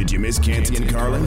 Did you miss Canty and Carlin?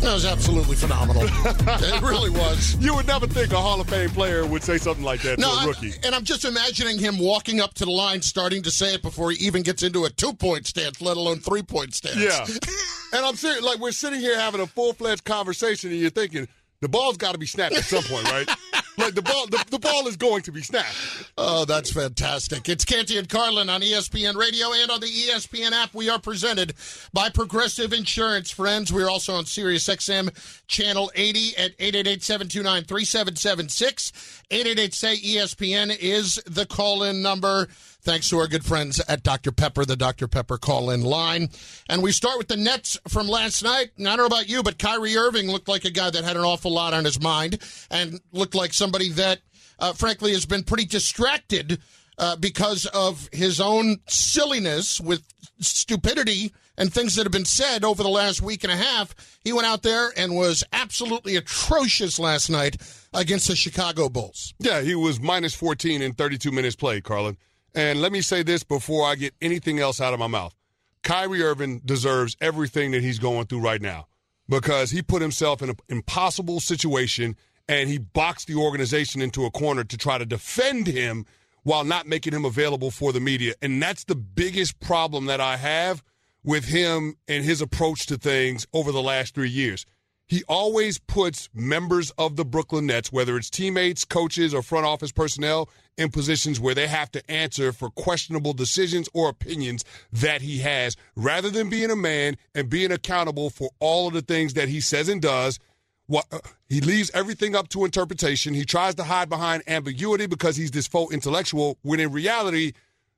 That was absolutely phenomenal. it really was. You would never think a Hall of Fame player would say something like that No, to a I- rookie. and I'm just imagining him walking up to the line, starting to say it before he even gets into a two point stance, let alone three point stance. Yeah. and I'm serious. Like, we're sitting here having a full fledged conversation, and you're thinking, the ball's got to be snapped at some point, right? like, the ball, the, the ball is going to be snapped. Oh, that's fantastic. It's Canty and Carlin on ESPN Radio and on the ESPN app. We are presented by Progressive Insurance, friends. We're also on Sirius XM Channel 80 at 888-729-3776. 888-SAY-ESPN is the call-in number. Thanks to our good friends at Dr. Pepper, the Dr. Pepper call-in line. And we start with the Nets from last night. I don't know about you, but Kyrie Irving looked like a guy that had an awful lot on his mind and looked like somebody that uh, frankly, has been pretty distracted uh, because of his own silliness with stupidity and things that have been said over the last week and a half. He went out there and was absolutely atrocious last night against the Chicago Bulls. Yeah, he was minus 14 in 32 minutes played, Carlin. And let me say this before I get anything else out of my mouth. Kyrie Irving deserves everything that he's going through right now because he put himself in an impossible situation and he boxed the organization into a corner to try to defend him while not making him available for the media. And that's the biggest problem that I have with him and his approach to things over the last three years. He always puts members of the Brooklyn Nets, whether it's teammates, coaches, or front office personnel, in positions where they have to answer for questionable decisions or opinions that he has, rather than being a man and being accountable for all of the things that he says and does. What, uh, he leaves everything up to interpretation. He tries to hide behind ambiguity because he's this faux intellectual, when in reality,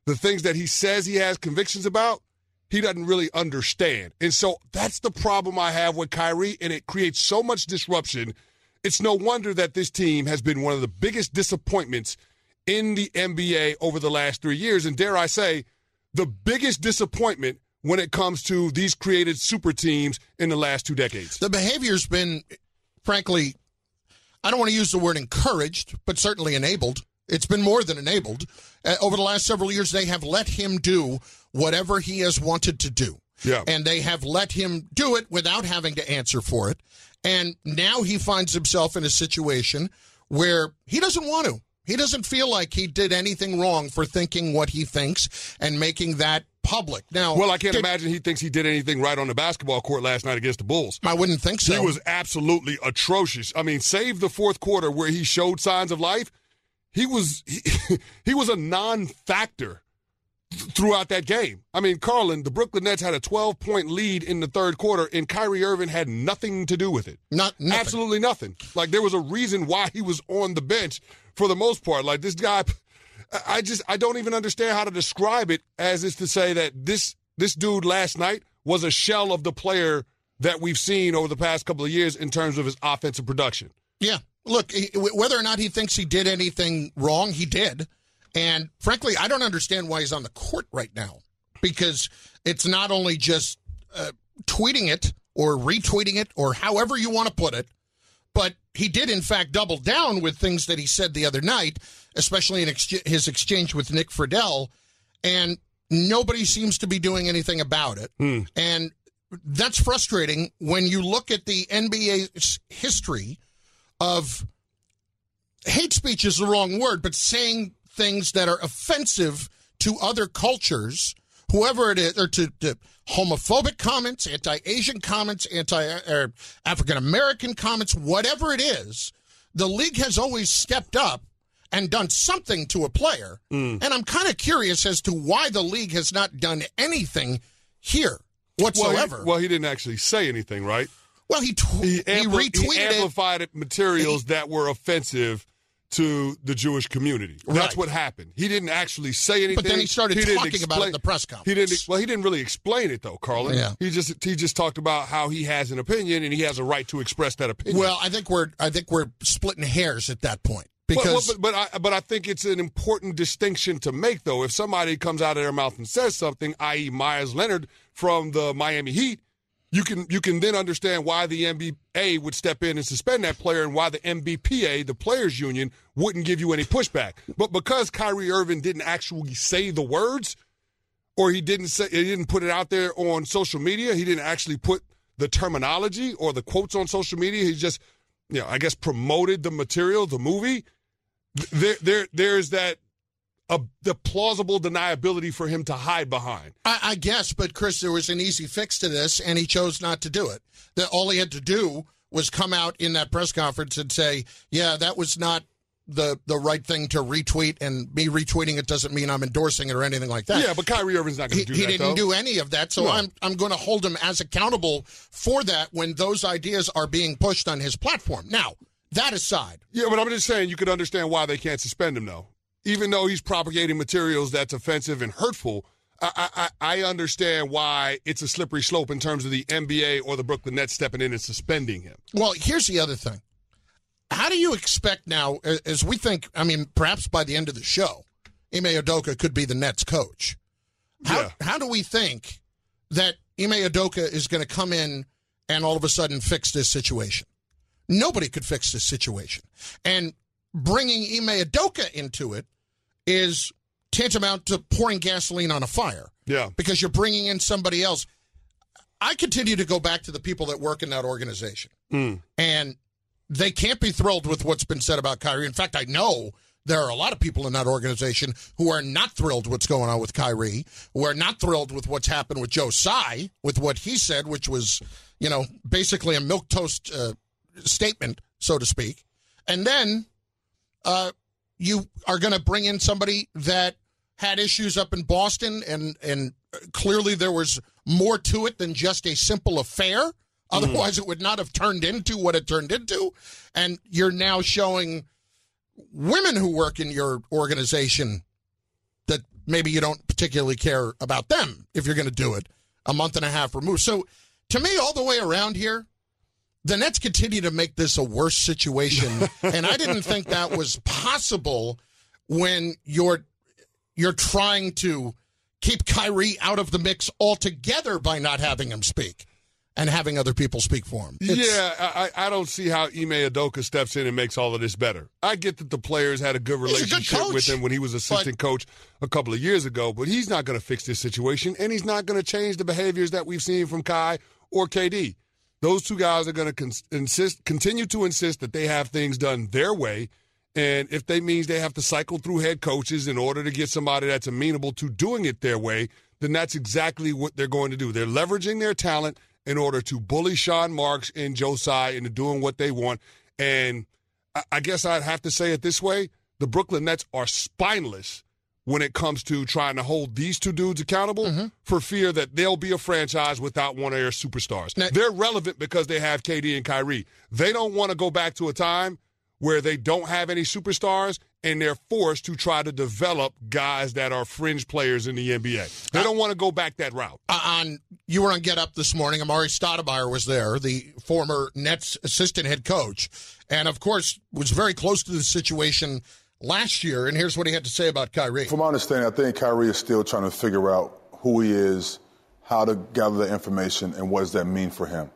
the things that he says he has convictions about, he doesn't really understand. And so that's the problem I have with Kyrie, and it creates so much disruption. It's no wonder that this team has been one of the biggest disappointments in the NBA over the last three years. And dare I say, the biggest disappointment when it comes to these created super teams in the last two decades. The behavior's been, frankly, I don't want to use the word encouraged, but certainly enabled. It's been more than enabled. Uh, over the last several years, they have let him do whatever he has wanted to do. Yeah. And they have let him do it without having to answer for it. And now he finds himself in a situation where he doesn't want to. He doesn't feel like he did anything wrong for thinking what he thinks and making that public. Now, Well, I can't did- imagine he thinks he did anything right on the basketball court last night against the Bulls. I wouldn't think so. He was absolutely atrocious. I mean, save the fourth quarter where he showed signs of life. He was he, he was a non-factor throughout that game. I mean, Carlin, the Brooklyn Nets had a 12-point lead in the third quarter, and Kyrie Irving had nothing to do with it. Not nothing. Absolutely nothing. Like there was a reason why he was on the bench for the most part. Like this guy, I just I don't even understand how to describe it as is to say that this this dude last night was a shell of the player that we've seen over the past couple of years in terms of his offensive production. Yeah. Look, whether or not he thinks he did anything wrong, he did. And frankly, I don't understand why he's on the court right now because it's not only just uh, tweeting it or retweeting it or however you want to put it, but he did, in fact, double down with things that he said the other night, especially in ex- his exchange with Nick Friedell. And nobody seems to be doing anything about it. And that's frustrating when you look at the NBA's history of hate speech is the wrong word, but saying things that are offensive to other cultures, whoever it is, or to, to homophobic comments, anti-Asian comments, anti-African American comments, whatever it is, the league has always stepped up and done something to a player. Mm. And I'm kind of curious as to why the league has not done anything here Well, whatsoever. he, well, he didn't actually say anything, right? Well, he tw- he, ampli- retweeted he it. amplified materials that were offensive to the Jewish community. That's what happened. He didn't actually say anything. But then he started didn't talking about it at the press conference. He didn't. Well, he didn't really explain it though, Carlin. Yeah. He just he just talked about how he has an opinion and he has a right to express that opinion. Well, I think we're I think we're splitting hairs at that point Well, well, because but but I, but I think it's an important distinction to make, though. If somebody comes out of their mouth and says something, i.e., Meyers Leonard from the Miami Heat, you can you can then understand why the NBA would step in and suspend that player, and why the NBPA, the players' union, wouldn't give you any pushback. But because Kyrie Irving didn't actually say the words, or he didn't say he didn't put it out there on social media. He didn't actually put the terminology or the quotes on social media. He just, you know, I guess promoted the material, the movie. There, there, there's that a, the plausible deniability for him to hide behind. I, I, guess, but Chris, there was an easy fix to this, and he chose not to do it. That all he had to do was come out in that press conference and say, "Yeah, that was not the the right thing to retweet, and me retweeting it doesn't mean I'm endorsing it or anything like that." Yeah, but Kyrie Irving's not going to do he, that. He didn't though. do any of that, so no. I'm I'm going to hold him as accountable for that when those ideas are being pushed on his platform. Now, that aside, yeah, but I'm just saying you could understand why they can't suspend him though, even though he's propagating materials that's offensive and hurtful. I, I, I understand why it's a slippery slope in terms of the NBA or the Brooklyn Nets stepping in and suspending him. Well, here's the other thing. How do you expect now, as we think, I mean, perhaps by the end of the show, Ime Udoka could be the Nets coach. How, yeah. how do we think that Ime Udoka is going to come in and all of a sudden fix this situation? Nobody could fix this situation. And bringing Ime Udoka into it is tantamount to pouring gasoline on a fire. Yeah. Because you're bringing in somebody else. I continue to go back to the people that work in that organization. Mm. And they can't be thrilled with what's been said about Kyrie. In fact, I know there are a lot of people in that organization who are not thrilled what's going on with Kyrie, who are not thrilled with what's happened with Joe Tsai, with what he said, which was, you know, basically a milk toast uh, statement, so to speak. And then uh, you are going to bring in somebody that had issues up in Boston, and and clearly there was more to it than just a simple affair. Mm-hmm. Otherwise, mm. it would not have turned into what it turned into. And you're now showing women who work in your organization that maybe you don't particularly care about them if you're going to do it a month and a half removed. So, to me, all the way around here, the Nets continue to make this a worse situation, and I didn't think that was possible when you're you're trying to keep Kyrie out of the mix altogether by not having him speak and having other people speak for him. It's, yeah, I, I don't see how Ime Udoka steps in and makes all of this better. I get that the players had a good relationship a good with him when he was assistant but, coach a couple of years ago, but he's not going to fix this situation, and he's not going to change the behaviors that we've seen from Kai or KD. Those two guys are going to con- insist, continue to insist that they have things done their way. And if they means they have to cycle through head coaches in order to get somebody that's amenable to doing it their way, then that's exactly what they're going to do. They're leveraging their talent in order to bully Sean Marks and Tsai into doing what they want. And I guess I'd have to say it this way: the Brooklyn Nets are spineless when it comes to trying to hold these two dudes accountable mm-hmm. for fear that they'll be a franchise without one of their superstars. Now, They're relevant because they have KD and Kyrie. They don't want to go back to a time where they don't have any superstars and they're forced to try to develop guys that are fringe players in the NBA. They don't want to go back that route. On you were on Get Up this morning. Amar'e Stoudemire was there, the former Nets assistant head coach, and of course was very close to the situation last year, and here's what he had to say about Kyrie. From my understanding, I think Kyrie is still trying to figure out who he is, how to gather the information, and what does that mean for him.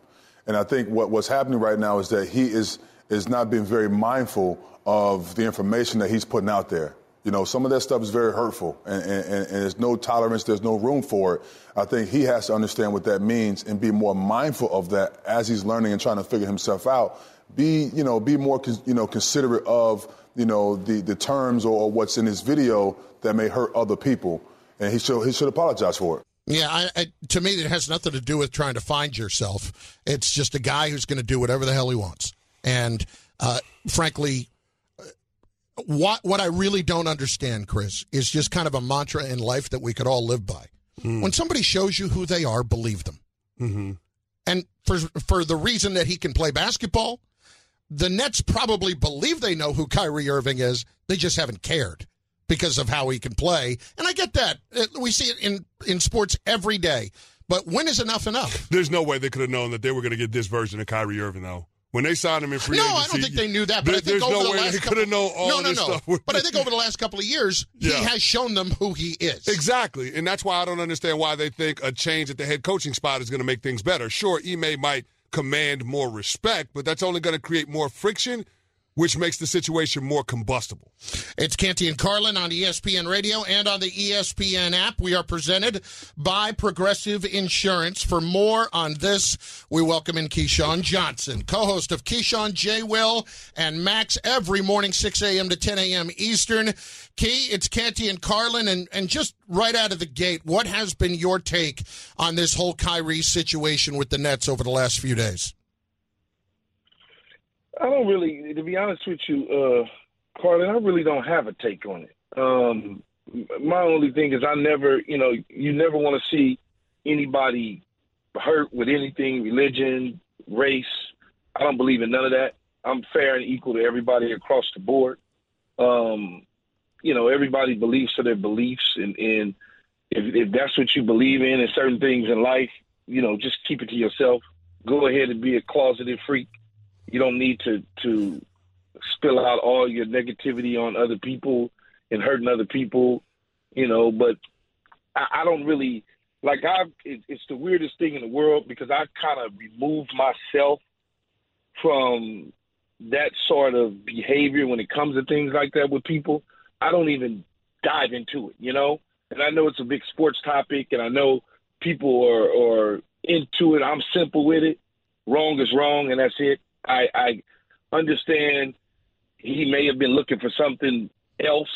And I think what, what's happening right now is that he is is not being very mindful of the information that he's putting out there. You know, some of that stuff is very hurtful, and, and, and, there's no tolerance, there's no room for it. I think he has to understand what that means and be more mindful of that as he's learning and trying to figure himself out. Be, you know, be more, you know, considerate of you know, the, the terms or what's in his video that may hurt other people. And he should, he should apologize for it. Yeah, I, I, to me, it has nothing to do with trying to find yourself. It's just a guy who's going to do whatever the hell he wants. And uh, frankly, what what I really don't understand, Chris, is just kind of a mantra in life that we could all live by. Mm. When somebody shows you who they are, believe them. Mm-hmm. And for for the reason that he can play basketball, the Nets probably believe they know who Kyrie Irving is. They just haven't cared because of how he can play. And I get that. Uh, we see it in, in sports every day. But when is enough enough? There's no way they could have known that they were going to get this version of Kyrie Irving, though. When they signed him in free no, agency, I don't think they knew that. But there, I think over no the last couple, known all no, no, no. stuff. but I think over the last couple of years, yeah. he has shown them who he is. Exactly, and that's why I don't understand why they think a change at the head coaching spot is going to make things better. Sure, Ime might command more respect, but that's only going to create more friction which makes the situation more combustible. It's Canty and Carlin on ESPN Radio and on the ESPN app. We are presented by Progressive Insurance. For more on this, we welcome in Keyshawn Johnson, co-host of Keyshawn J. Will and Max every morning, 6 a.m. to 10 a.m. Eastern. Key, it's Canty and Carlin, and, and just right out of the gate, what has been your take on this whole Kyrie situation with the Nets over the last few days? I don't really, to be honest with you, uh, Carlin, I really don't have a take on it. Um, my only thing is I never, you know, you never want to see anybody hurt with anything, religion, race. I don't believe in none of that. I'm fair and equal to everybody across the board. Um, you know, everybody believes to their beliefs, and, and if, if that's what you believe in and certain things in life, you know, just keep it to yourself. Go ahead and be a closeted freak you don't need to to spill out all your negativity on other people and hurting other people, you know. But I, I don't really like. I it, it's the weirdest thing in the world because I kind of removed myself from that sort of behavior when it comes to things like that with people. I don't even dive into it, you know. And I know it's a big sports topic, and I know people are, are into it. I'm simple with it. Wrong is wrong, and that's it. I, I understand he may have been looking for something else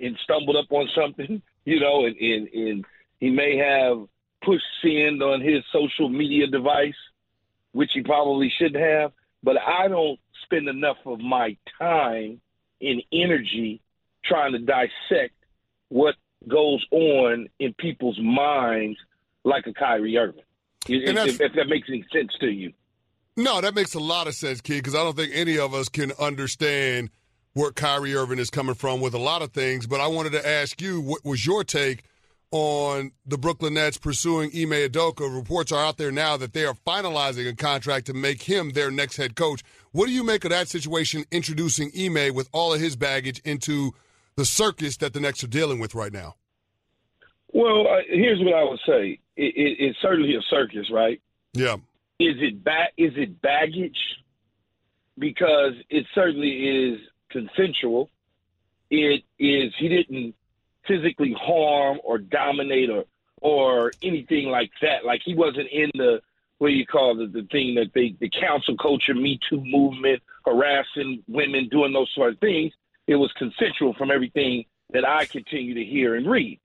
and stumbled up on something, you know, and, and, and he may have pushed send on his social media device, which he probably shouldn't have. But I don't spend enough of my time and energy trying to dissect what goes on in people's minds like a Kyrie Irving. If, if, that makes any sense to you. No, that makes a lot of sense, Key, because I don't think any of us can understand where Kyrie Irving is coming from with a lot of things. But I wanted to ask you, what was your take on the Brooklyn Nets pursuing Ime Udoka? Reports are out there now that they are finalizing a contract to make him their next head coach. What do you make of that situation, introducing Ime with all of his baggage into the circus that the Nets are dealing with right now? Well, uh, here's what I would say. It, it, it's certainly a circus, right? Yeah. Is it ba- Is it baggage? Because it certainly is consensual. It is. He didn't physically harm or dominate or or anything like that. Like he wasn't in the what do you call it, the thing that they the council culture, Me Too movement, harassing women, doing those sort of things. It was consensual from everything that I continue to hear and read.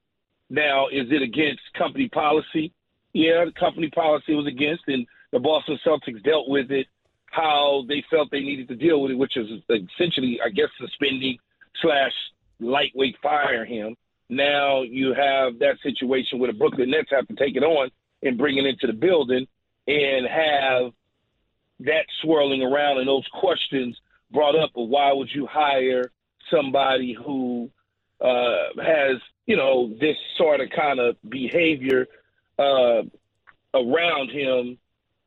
Now, is it against company policy? Yeah, the company policy was against, and the Boston Celtics dealt with it how they felt they needed to deal with it, which is essentially, I guess, suspending slash lightweight fire him. Now you have that situation where the Brooklyn Nets have to take it on and bring it into the building and have that swirling around and those questions brought up of why would you hire somebody who uh, has, you know, this sort of kind of behavior uh, around him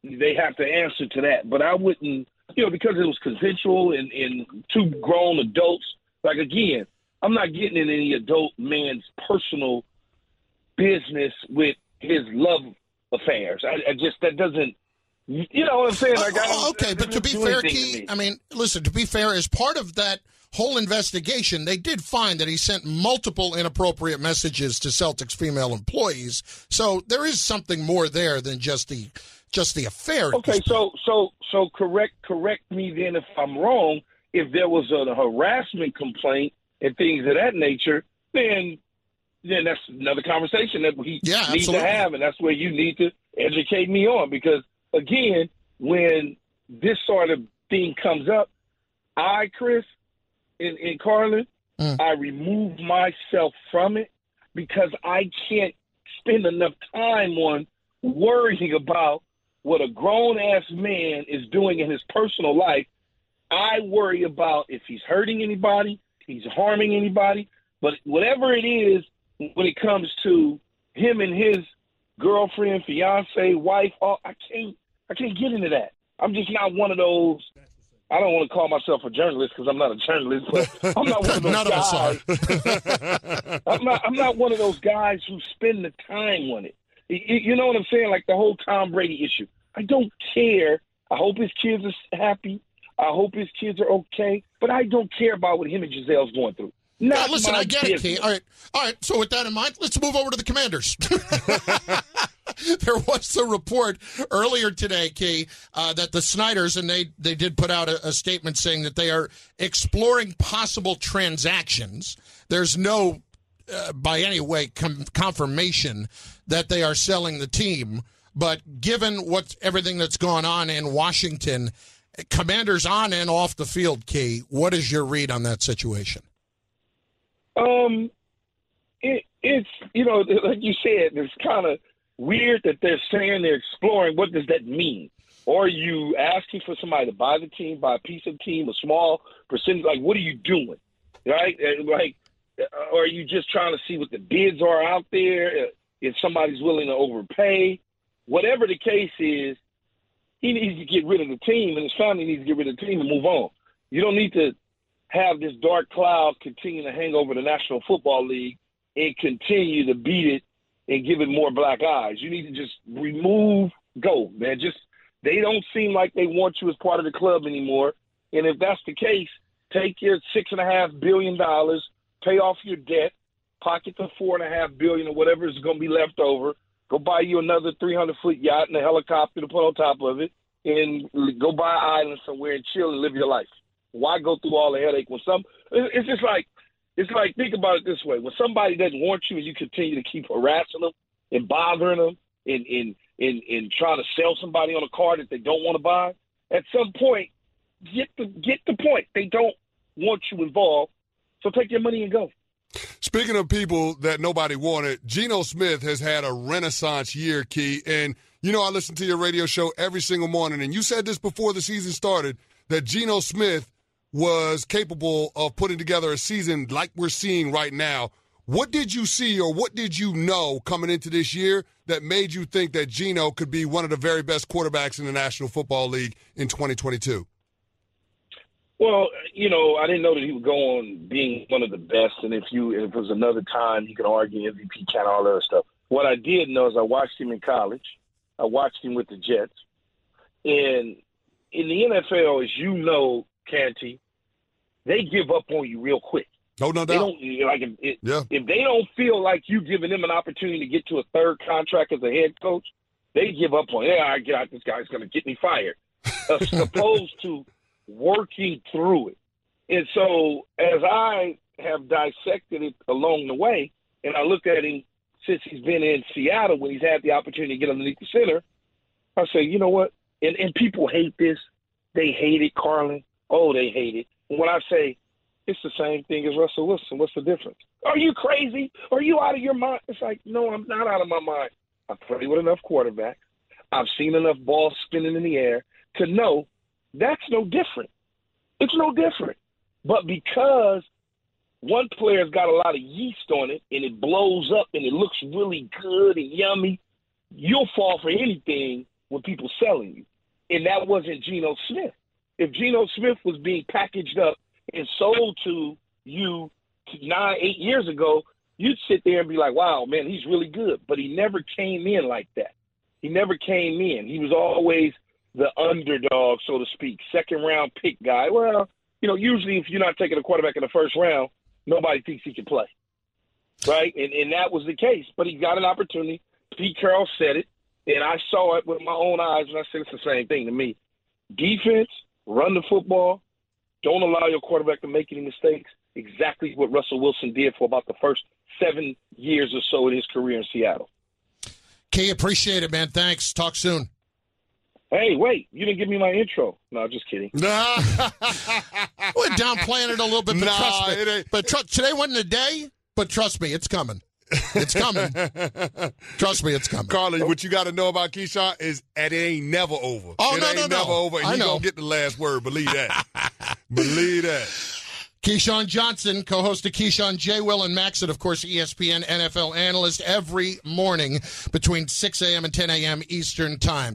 they have to answer to that. But I wouldn't, you know, because it was consensual and, and two grown adults. Like again, I'm not getting in any adult man's personal business with his love affairs. I, I just that doesn't. You know what I'm saying? Like, oh, okay, but to be fair, Key, I mean, listen. To be fair, as part of that whole investigation, they did find that he sent multiple inappropriate messages to Celtics female employees. So there is something more there than just the just the affair. Okay, so so so correct correct me then if I'm wrong. If there was a harassment complaint and things of that nature, then then that's another conversation that we yeah, need absolutely. to have, and that's where you need to educate me on. Because again, when this sort of thing comes up, I, Chris, in, in Carlin, mm. I remove myself from it because I can't spend enough time on worrying about what a grown ass man is doing in his personal life, I worry about if he's hurting anybody, he's harming anybody. But whatever it is, when it comes to him and his girlfriend, fiance, wife, oh, I can't, I can't get into that. I'm just not one of those. I don't want to call myself a journalist because I'm not a journalist, but I'm not one of those None guys. Of I'm not. I'm not one of those guys who spend the time on it. You know what I'm saying? Like the whole Tom Brady issue. I don't care. I hope his kids are happy. I hope his kids are okay, but I don't care about what him and Gisele's going through. Not listen, I get business. it, Key. All right, all right. So with that in mind, let's move over to the Commanders. there was a report earlier today, Key, uh, that the Snyders and they they did put out a, a statement saying that they are exploring possible transactions. There's no, uh, by any way, com- confirmation that they are selling the team. But given what everything that's gone on in Washington, Commanders on and off the field, Key, what is your read on that situation? Um, it, it's you know, like you said, it's kind of weird that they're saying they're exploring. What does that mean? Or are you asking for somebody to buy the team, buy a piece of the team, a small percentage? Like, what are you doing? Right? Like, or are you just trying to see what the bids are out there? Uh, If somebody's willing to overpay, whatever the case is, he needs to get rid of the team, and his family needs to get rid of the team and move on. You don't need to have this dark cloud continue to hang over the National Football League and continue to beat it and give it more black eyes. You need to just remove, go, man. Just they don't seem like they want you as part of the club anymore. And if that's the case, take your six and a half billion dollars, pay off your debt, pocket the four and a half billion or whatever is going to be left over. Go buy you another 300 foot yacht and a helicopter to put on top of it, and go buy an island somewhere and chill and live your life. Why go through all the headache when some? It's just like it's like think about it this way: when somebody doesn't want you and you continue to keep harassing them and bothering them and and and, and trying to sell somebody on a car that they don't want to buy, at some point, get the get the point. They don't want you involved, so take your money and go. Speaking of people that nobody wanted, Geno Smith has had a renaissance year, Key. And, you know, I listen to your radio show every single morning, and you said this before the season started that Geno Smith was capable of putting together a season like we're seeing right now. What did you see or what did you know coming into this year that made you think that Geno could be one of the very best quarterbacks in the National Football League in 2022? Well, you know, I didn't know that he would go on being one of the best, and if you if it was another time, you could argue MVP count all that stuff. What I did know is I watched him in college. I watched him with the Jets, and in the NFL, as you know, Canty, they give up on you real quick. No, no They doubt. don't like if, if, Yeah. if they don't feel like you giving them an opportunity to get to a third contract as a head coach, they give up on. Yeah, I get out. This guy's going to get me fired, as opposed to working through it. And so, as I have dissected it along the way, and I looked at him since he's been in Seattle when he's had the opportunity to get underneath the center, I say, you know what? And and people hate this. They hate it, Carlin. Oh, they hate it. And when I say it's the same thing as Russell Wilson, what's the difference? Are you crazy? Are you out of your mind? It's like, no, I'm not out of my mind. I've played with enough quarterbacks. I've seen enough balls spinning in the air to know that's no different. It's no different. But because one player's got a lot of yeast on it and it blows up and it looks really good and yummy, you'll fall for anything when people selling you. And that wasn't Geno Smith. If Geno Smith was being packaged up and sold to you nine, eight years ago, you'd sit there and be like, wow, man, he's really good. But he never came in like that. He never came in. He was always the underdog, so to speak, second round pick guy. Well, you know, usually if you're not taking a quarterback in the first round, nobody thinks he can play. Right? And and that was the case. But he got an opportunity. Pete Carroll said it, and I saw it with my own eyes, and I said it's the same thing to me. Defense, run the football, don't allow your quarterback to make any mistakes. Exactly what Russell Wilson did for about the first seven years or so in his career in Seattle. Key, appreciate it, man. Thanks. Talk soon. Hey, wait, you didn't give me my intro. No, just kidding. Nah. We're downplaying it a little bit, but Nah, trust me. it ain't. But tr- today wasn't a day, but trust me, it's coming. It's coming. trust me, it's coming. Carly, what you got to know about Keyshawn is that it ain't never over. Oh, it no, ain't no, no. never over, and I you know. get the last word. Believe that. Believe that. Keyshawn Johnson, co-host of Keyshawn J. Will and Max, and of course ESPN NFL analyst every morning between 6 a.m. and 10 a.m. Eastern Time.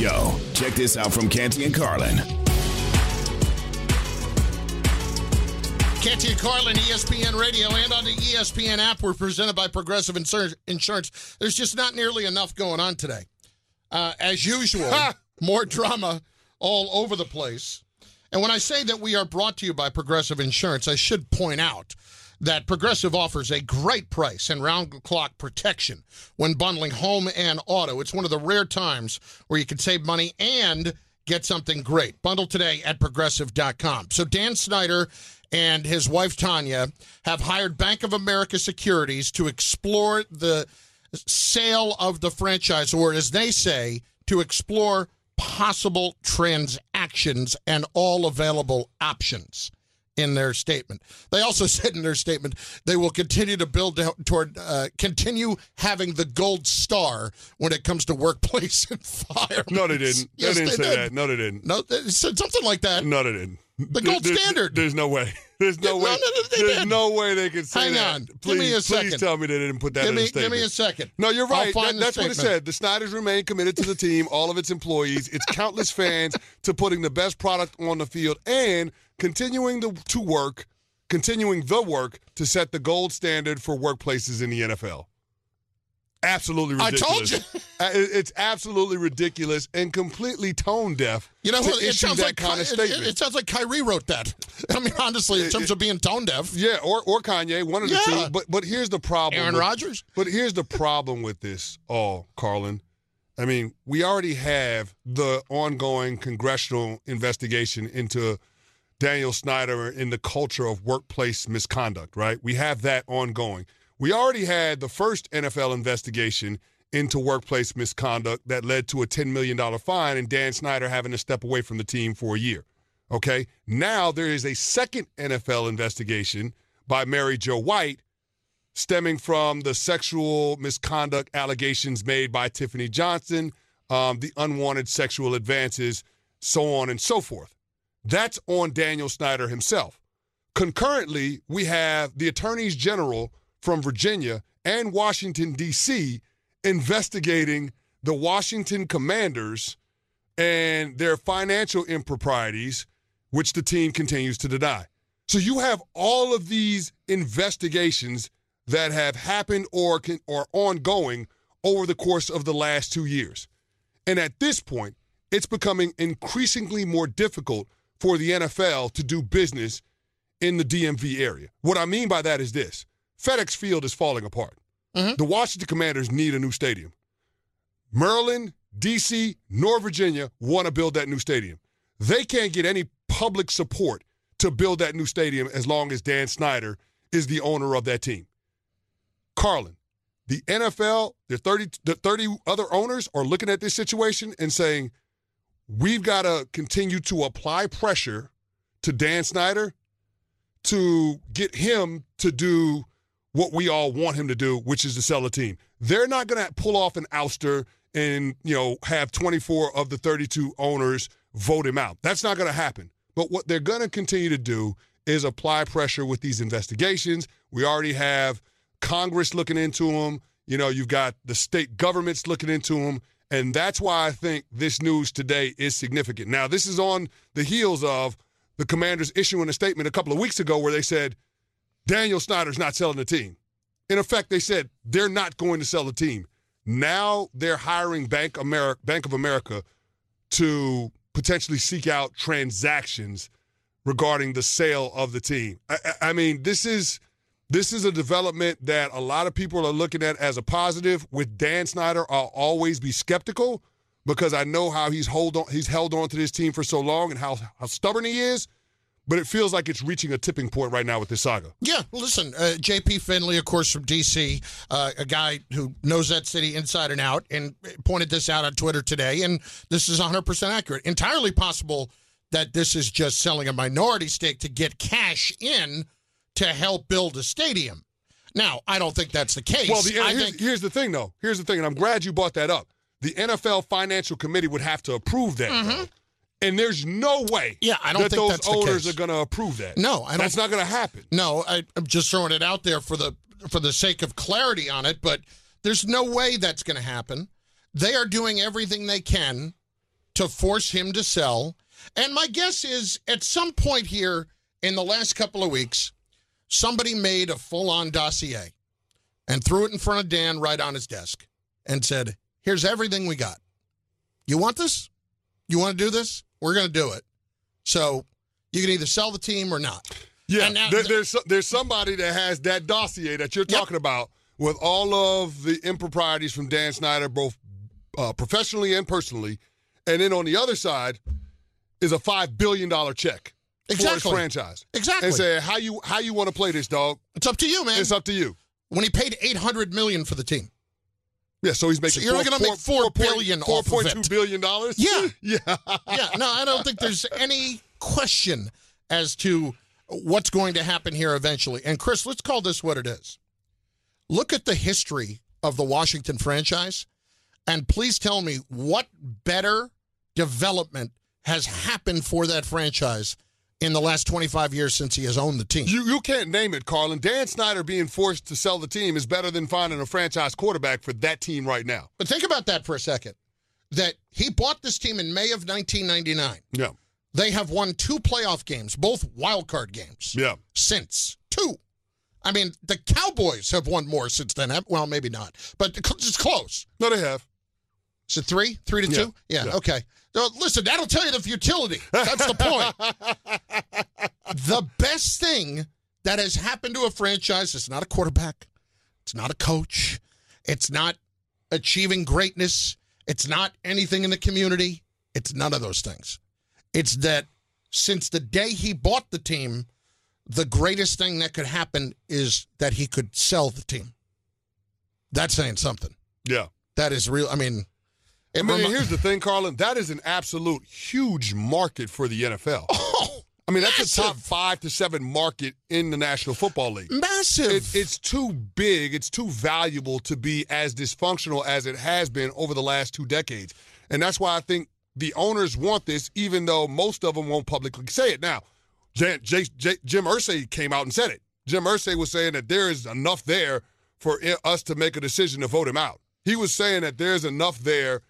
Yo, check this out from Canty and Carlin. Canty and Carlin, ESPN Radio, and on the ESPN app, we're presented by Progressive Insurance. There's just not nearly enough going on today. Uh, as usual, more drama all over the place. And when I say that we are brought to you by Progressive Insurance, I should point out that Progressive offers a great price and round the clock protection when bundling home and auto. It's one of the rare times where you can save money and get something great. Bundle today at progressive.com. So Dan Snyder and his wife Tanya have hired Bank of America Securities to explore the sale of the franchise, or as they say, to explore possible transactions and all available options in their statement. They also said in their statement they will continue to build toward uh, continue having the gold star when it comes to workplace and fire. No, they didn't. Yes, they didn't they say did. that. No, they didn't. No, they said something like that. No, they didn't. The gold There- there- standard. There's no way. There's no No, way. no, no, they there's didn't. no way they could say that. Hang that. on. Give me a second. please tell me they didn't put that Give in me, the statement. give me a second. No, you're right. That- that's what it said. The Snyders remain committed to the team, all of its employees, its countless fans, to putting the best product on the field and continuing the, to work, continuing the work to set the gold standard for workplaces in the NFL. Absolutely I told ridiculous. Uh, It's absolutely ridiculous and completely tone deaf. You know to what? It sounds like kind of it-. It, it sounds like Kyrie wrote that. I mean, honestly, in terms of being tone deaf. Yeah, or or Kanye, one of the Yeah. two. But but here's the problem. Aaron Rodgers. But here's the problem with this, all Carlin. I mean, we already have the ongoing congressional investigation into Daniel Snyder in the culture of workplace misconduct, right? We have that ongoing. We already had the first NFL investigation into workplace misconduct that led to a $10 million fine and Dan Snyder having to step away from the team for a year. Okay. Now there is a second NFL investigation by Mary Jo White stemming from the sexual misconduct allegations made by Tiffany Johnston, um, the unwanted sexual advances, so on and so forth. That's on Daniel Snyder himself. Concurrently, we have the attorneys general from Virginia and Washington, D.C., investigating the Washington Commanders and their financial improprieties, which the team continues to deny. So you have all of these investigations that have happened or can, ongoing over the course of the last two years. And at this point, it's becoming increasingly more difficult for the NFL to do business in the DMV area. What I mean by that is this FedEx Field is falling apart. Mm-hmm. The Washington Commanders need a new stadium. Maryland, D.C., North Virginia want to build that new stadium. They can't get any public support to build that new stadium as long as Dan Snyder is the owner of that team. Carlin, the NFL, the 30, the 30 other owners are looking at this situation and saying, we've got to continue to apply pressure to Dan Snyder to get him to do what we all want him to do, which is to sell a team. They're not going to pull off an ouster and, you know, have 24 of the 32 owners vote him out. That's not going to happen. But what they're going to continue to do is apply pressure with these investigations. We already have Congress looking into them. You know, you've got the state governments looking into them. And that's why I think this news today is significant. Now, this is on the heels of the commanders issuing a statement a couple of weeks ago where they said Daniel Snyder's not selling the team. In effect, they said they're not going to sell the team. Now they're hiring Bank America, Bank of America to potentially seek out transactions regarding the sale of the team. I, I mean, this is this is a development that a lot of people are looking at as a positive. With Dan Snyder, I'll always be skeptical because I know how he's hold on he's held on to this team for so long and how how stubborn he is. But it feels like it's reaching a tipping point right now with this saga. Yeah, listen, uh, J.P. Finley, of course, from D.C., uh, a guy who knows that city inside and out, and pointed this out on Twitter today. And this is 100% accurate. Entirely possible that this is just selling a minority stake to get cash in to help build a stadium. Now, I don't think that's the case. Well, the, I here's, think here's the thing, though. Here's the thing, and I'm glad you brought that up. The NFL Financial Committee would have to approve that, though. And there's no way Mm-hmm. Yeah, I don't that think those that's owners are going to approve that. No, I don't- That's not going to happen. No, I, I'm just throwing it out there for the for the sake of clarity on it, but there's no way that's going to happen. They are doing everything they can to force him to sell. And my guess is at some point here in the last couple of weeks, somebody made a full-on dossier and threw it in front of Dan right on his desk and said, "Here's everything we got. You want this? You want to do this? We're going to do it. So you can either sell the team or not." Yeah, now- there, there's there's somebody that has that dossier that you're Yep. talking about with all of the improprieties from Dan Snyder, both uh, professionally and personally, and then on the other side is a five billion dollar check for his Exactly. franchise. Exactly. And say how you how you want to play this dog. It's up to you, man. It's up to you. when he paid 800 million for the team. Yeah, so he's making So you're four, gonna make four- four billion four point two billion dollars. Yeah. yeah. Yeah, no, I don't think there's any question as to what's going to happen here eventually. And Chris, let's call this what it is. Look at the history of the Washington franchise and please tell me what better development has happened for that franchise in the last 25 years since he has owned the team. You you can't name it, Carlin. Dan Snyder being forced to sell the team is better than finding a franchise quarterback for that team right now. But think about that for a second. That he bought this team in May of 1999. Yeah. They have won two playoff games, both wild card games. Yeah. Since two. I mean, the Cowboys have won more since then. Well, maybe not, but it's close. No, they have. Is it three? Three to Yeah. two? Yeah, Yeah. okay. Listen, that'll tell you the futility. That's the point. the best thing that has happened to a franchise is not a quarterback, it's not a coach, it's not achieving greatness, it's not anything in the community, it's none of those things. It's that since the day he bought the team, the greatest thing that could happen is that he could sell the team. That's saying something. Yeah. That is real. I mean, mean, remi- here's the thing, Carlin. That is an absolute huge market for the NFL. oh, I mean, that's a top five to seven market in the National Football League. massive. It, it's too big, it's too valuable to be as dysfunctional as it has been over the last two decades. And that's why I think the owners want this, even though most of them won't publicly say it. Now, J- J- J- Jim Irsay came out and said it. Jim Irsay was saying that there is enough there for i- us to make a decision to vote him out. He was saying that there's enough there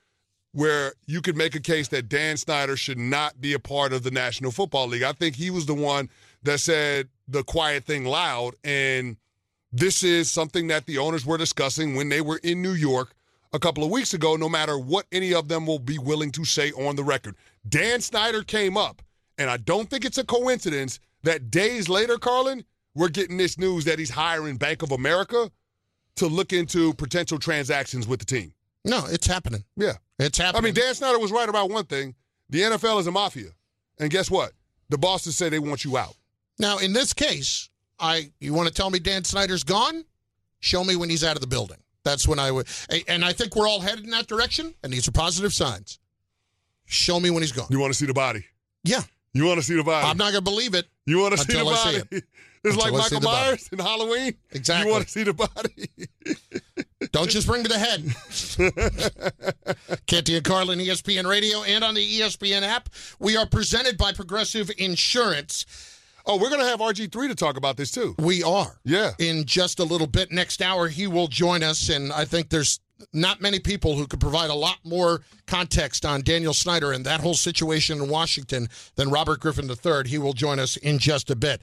where you could make a case that Dan Snyder should not be a part of the National Football League. I think he was the one that said the quiet thing loud. And this is something that the owners were discussing when they were in New York a couple of weeks ago, no matter what any of them will be willing to say on the record. Dan Snyder came up, and I don't think it's a coincidence that days later, Carlin, we're getting this news that he's hiring Bank of America to look into potential transactions with the team. no, it's happening. Yeah. It's I mean, Dan Snyder was right about one thing. The NFL is a mafia. And guess what? The bosses say they want you out. now, in this case, I you want to tell me Dan Snyder's gone? Show me when he's out of the building. That's when I would. And I think we're all headed in that direction, and these are positive signs. Show me when he's gone. You want to see the body. Yeah, You want to see the body. I'm not going to believe it. you want to see the see body. it. It's Until like Michael. Myers in Halloween. Exactly. You want to see the body. Don't just bring me the head. Canty and Carlin, ESPN Radio, and on the ESPN app. We are presented by Progressive Insurance. Oh, we're going to have RG3 to talk about this too. We are. Yeah. In just a little bit. Next hour, he will join us. And I think there's not many people who could provide a lot more context on Daniel Snyder and that whole situation in Washington than Robert Griffin III. He will join us in just a bit.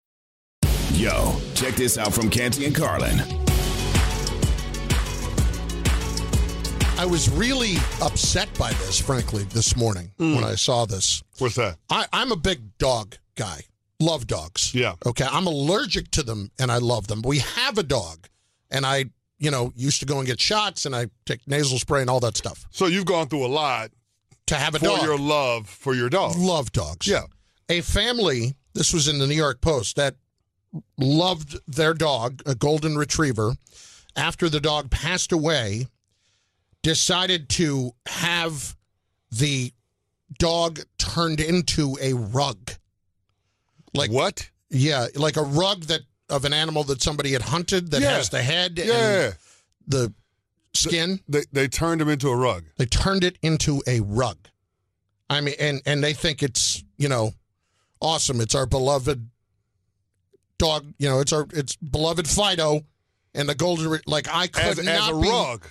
Yo, check this out from Canty and Carlin. I was really upset by this, frankly, this morning hmm. when I saw this. What's that? I, I'm a big dog guy. Love dogs. Yeah. Okay. I'm allergic to them and I love them. We have a dog and I, you know, used to go and get shots and I take nasal spray and all that stuff So you've gone through a lot to have a for dog. your love for your dog. Love dogs. Yeah. A family, this was in the New York Post, that loved their dog, a golden retriever, after the dog passed away, decided to have the dog turned into a rug. Like what? Yeah, like a rug that of an animal that somebody had hunted that Yeah. has the head Yeah. and the skin. They they turned him into a rug. They turned it into a rug. I mean, and and they think it's you know awesome. It's our beloved dog. You know, it's our it's beloved Fido and the golden. Like I could As, as a be. rug.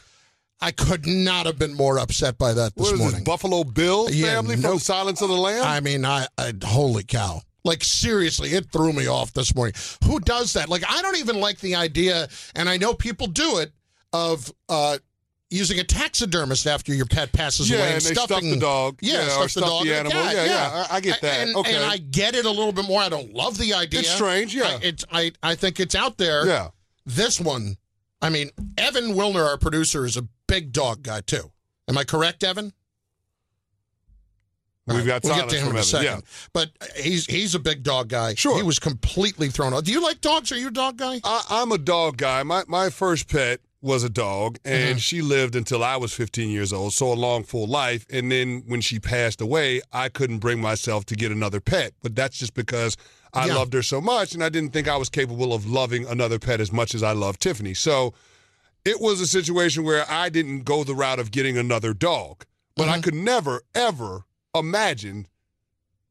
I could not have been more upset by that this What is morning. this, Buffalo Bill Yeah, family from. Silence of the Lambs? I mean, I, I holy cow. Like seriously, it threw me off this morning. Who does that? Like I don't even like the idea, and I know people do it of uh, using a taxidermist after your pet passes yeah, away and stuff stuffing the dog. Yeah, or stuff the dog. the animal. cat, Yeah, yeah, I, I get that. And, okay. and I get it a little bit more. I don't love the idea. It's strange, yeah. I, it's I I think it's out there. yeah. This one, I mean, Evan Wilner, our producer, is a big dog guy too. Am I correct, Evan? We've got we'll get to him in a second. yeah. But he's he's a big dog guy. Sure. He was completely thrown off. Do you like dogs? Are you a dog guy? I, I'm a dog guy. My my first pet was a dog, and Mhm. she lived until I was 15 years old, so a long, full life. And then when she passed away, I couldn't bring myself to get another pet. But that's just because I Yeah. loved her so much, and I didn't think I was capable of loving another pet as much as I love Tiffany. So it was a situation where I didn't go the route of getting another dog, but I Mhm. could never, ever imagine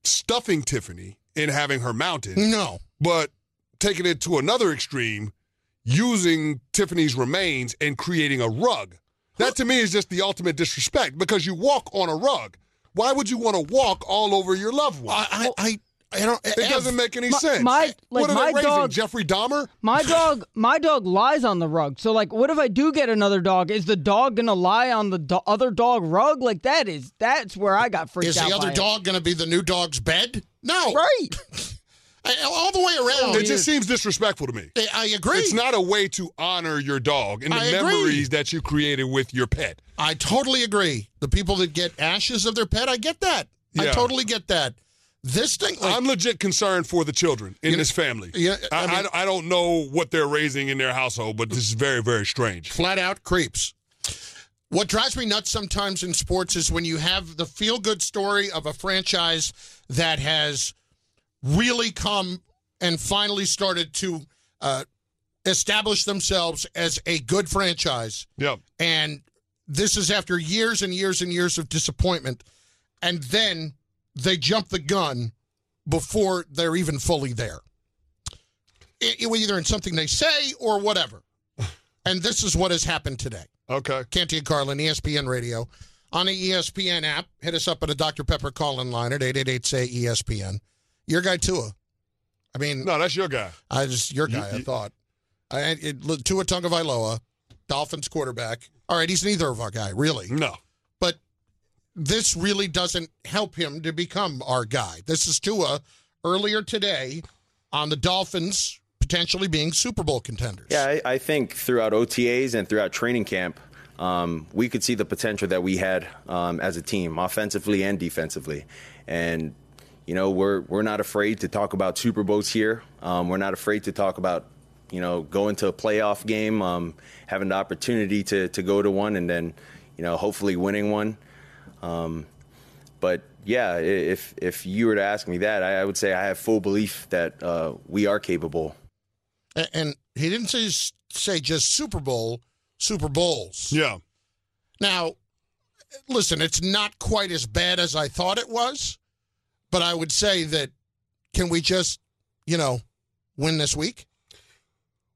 stuffing Tiffany and having her mounted No. but taking it to another extreme, using Tiffany's remains and creating a rug. That to me is just the ultimate disrespect because you walk on a rug. Why would you want to walk all over your loved one? I I I, I don't. it eh, doesn't make any My- sense. my- like, what are my they raising? dog- Jeffrey Dahmer? My dog, my dog lies on the rug. So, like, what if I do get another dog? Is the dog gonna lie on the do- other dog rug? Like, that is that's where I got freaked Is out. the other by it. dog going to be the new dog's bed? No. right? I- all the way around. It just seems disrespectful to me. I, agree. It's not a way to honor your dog and the I agree. memories that you created with your pet. I totally agree. The people that get ashes of their pet, I get that. I totally get that. This thing, like, I'm legit concerned for the children in You know- this family. Yeah, I, mean- I, I don't know what they're raising in their household, but this is very, very strange. flat out creeps. What drives me nuts sometimes in sports is when you have the feel good story of a franchise that has really come and finally started to uh, establish themselves as a good franchise. Yep. And this is after years and years and years of disappointment. And then they jump the gun before they're even fully there. I- either in something they say or whatever. And this is what has happened today. Okay. Canty and Carlin, ESPN Radio. on the ESPN app. Hit us up at a Dr. Pepper call-in line at 888-SAY-ESPN. Your guy, Tua. I mean, No, that's your guy. I just your guy. I thought. I it, Tua Tagovailoa, Dolphins quarterback. All right, he's neither of our guy, really. No. But this really doesn't help him to become our guy. This is Tua earlier today on the Dolphins potentially being Super Bowl contenders. Yeah, I, I think throughout OTAs and throughout training camp, um, we could see the potential that we had um, as a team, offensively and defensively. And you know, we're we're not afraid to talk about Super Bowls here. Um, we're not afraid to talk about you know going to a playoff game, um, having the opportunity to to go to one, and then you know hopefully winning one. Um, but yeah, if if you were to ask me that, I, I would say I have full belief that uh, we are capable. A- And he didn't say, say just Super Bowl, Super Bowls. Yeah. Now, listen, it's not quite as bad as I thought it was, but I would say that can we just, you know, win this week?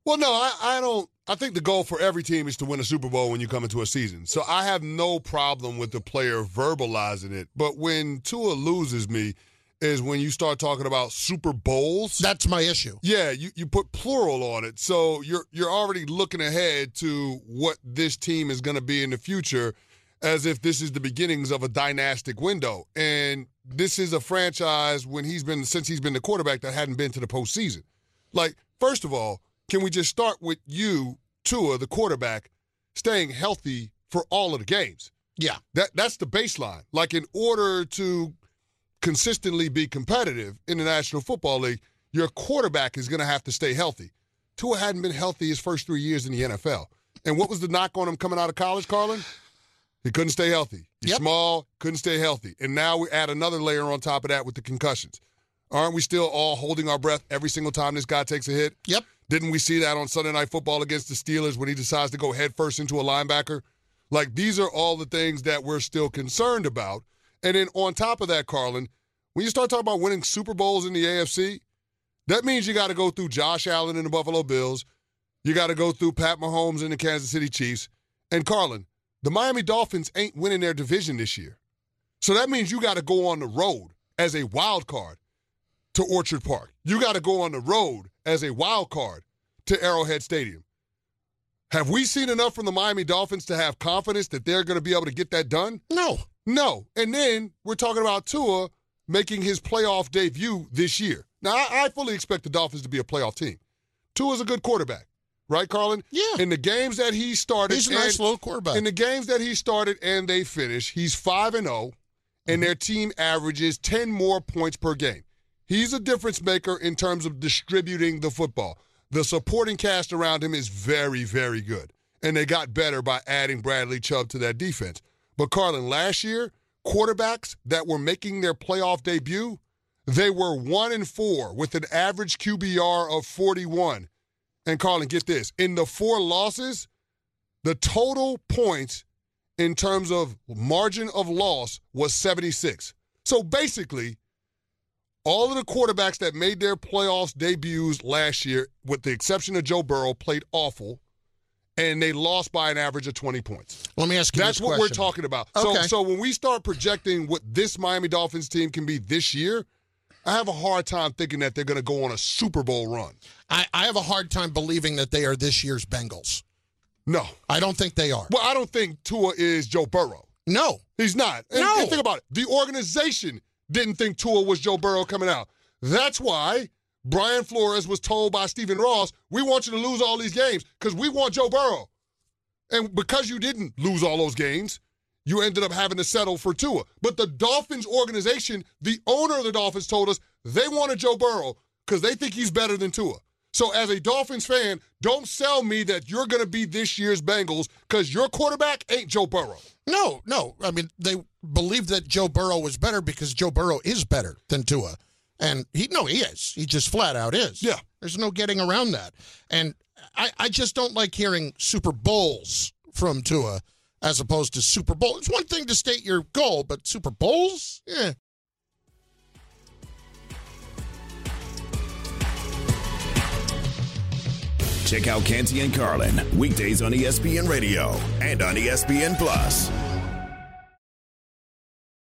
Well, no, I, I don't. I think the goal for every team is to win a Super Bowl when you come into a season. So I have no problem with the player verbalizing it. But when Tua loses me, is when you start talking about Super Bowls. That's my issue. Yeah, you, you put plural on it. So you're you're already looking ahead to what this team is going to be in the future as if this is the beginnings of a dynastic window. And this is a franchise when he's been since he's been the quarterback that hadn't been to the postseason. Like, first of all, can we just start with you, Tua, the quarterback, staying healthy for all of the games? Yeah. That that's the baseline. Like in order to consistently be competitive in the National Football League, your quarterback is going to have to stay healthy. Tua hadn't been healthy his first three years in the NFL. And what was the knock on him coming out of college, Carlin? He couldn't stay healthy. He's Yep. small, couldn't stay healthy. And now we add another layer on top of that with the concussions. Aren't we still all holding our breath every single time this guy takes a hit? Yep. Didn't we see that on Sunday Night Football against the Steelers when he decides to go headfirst into a linebacker? Like, these are all the things that we're still concerned about. And then on top of that, Carlin, when you start talking about winning Super Bowls in the AFC, that means you got to go through Josh Allen and the Buffalo Bills. You got to go through Pat Mahomes and the Kansas City Chiefs. And Carlin, the Miami Dolphins ain't winning their division this year. So that means you got to go on the road as a wild card to Orchard Park. You got to go on the road as a wild card to Arrowhead Stadium. Have we seen enough from the Miami Dolphins to have confidence that they're going to be able to get that done? No. No. And then we're talking about Tua making his playoff debut this year. Now, I, I fully expect the Dolphins to be a playoff team. Tua's a good quarterback, right, Carlin? Yeah. In the games that he started, He's a nice little quarterback. In the games that he started and they finished, he's 5 and 0 and mm-hmm. their team averages 10 more points per game. He's a difference maker in terms of distributing the football. The supporting cast around him is very, very good. And they got better by adding Bradley Chubb to that defense. But Carlin, last year, quarterbacks that were making their playoff debut, they were 1 and 4 with an average QBR of 41. And Carlin, get this. In the four losses, the total points in terms of margin of loss was 76. So basically, all of the quarterbacks that made their playoffs debuts last year, with the exception of Joe Burrow, played awful, and they lost by an average of 20 points. Let me ask you That's what question. we're talking about. Okay. So, so when we start projecting what this Miami Dolphins team can be this year, I have a hard time thinking that they're going to go on a Super Bowl run. I, I have a hard time believing that they are this year's Bengals. No. I don't think they are. Well, I don't think Tua is Joe Burrow. No. He's not. And, No. and think about it. The organization didn't think Tua was Joe Burrow coming out. That's why Brian Flores was told by Stephen Ross, we want you to lose all these games because we want Joe Burrow. And because you didn't lose all those games, you ended up having to settle for Tua. But the Dolphins organization, the owner of the Dolphins told us they wanted Joe Burrow because they think he's better than Tua. So as a Dolphins fan, don't sell me that you're going to be this year's Bengals because your quarterback ain't Joe Burrow. No, no. I mean, they believed that Joe Burrow was better because Joe Burrow is better than Tua. And he no, he is. He just flat out is. Yeah. There's no getting around that. And I, I just don't like hearing Super Bowls from Tua as opposed to Super Bowl. It's one thing to state your goal, but Super Bowls? Yeah. Check out Canty and Carlin weekdays on ESPN Radio and on ESPN Plus.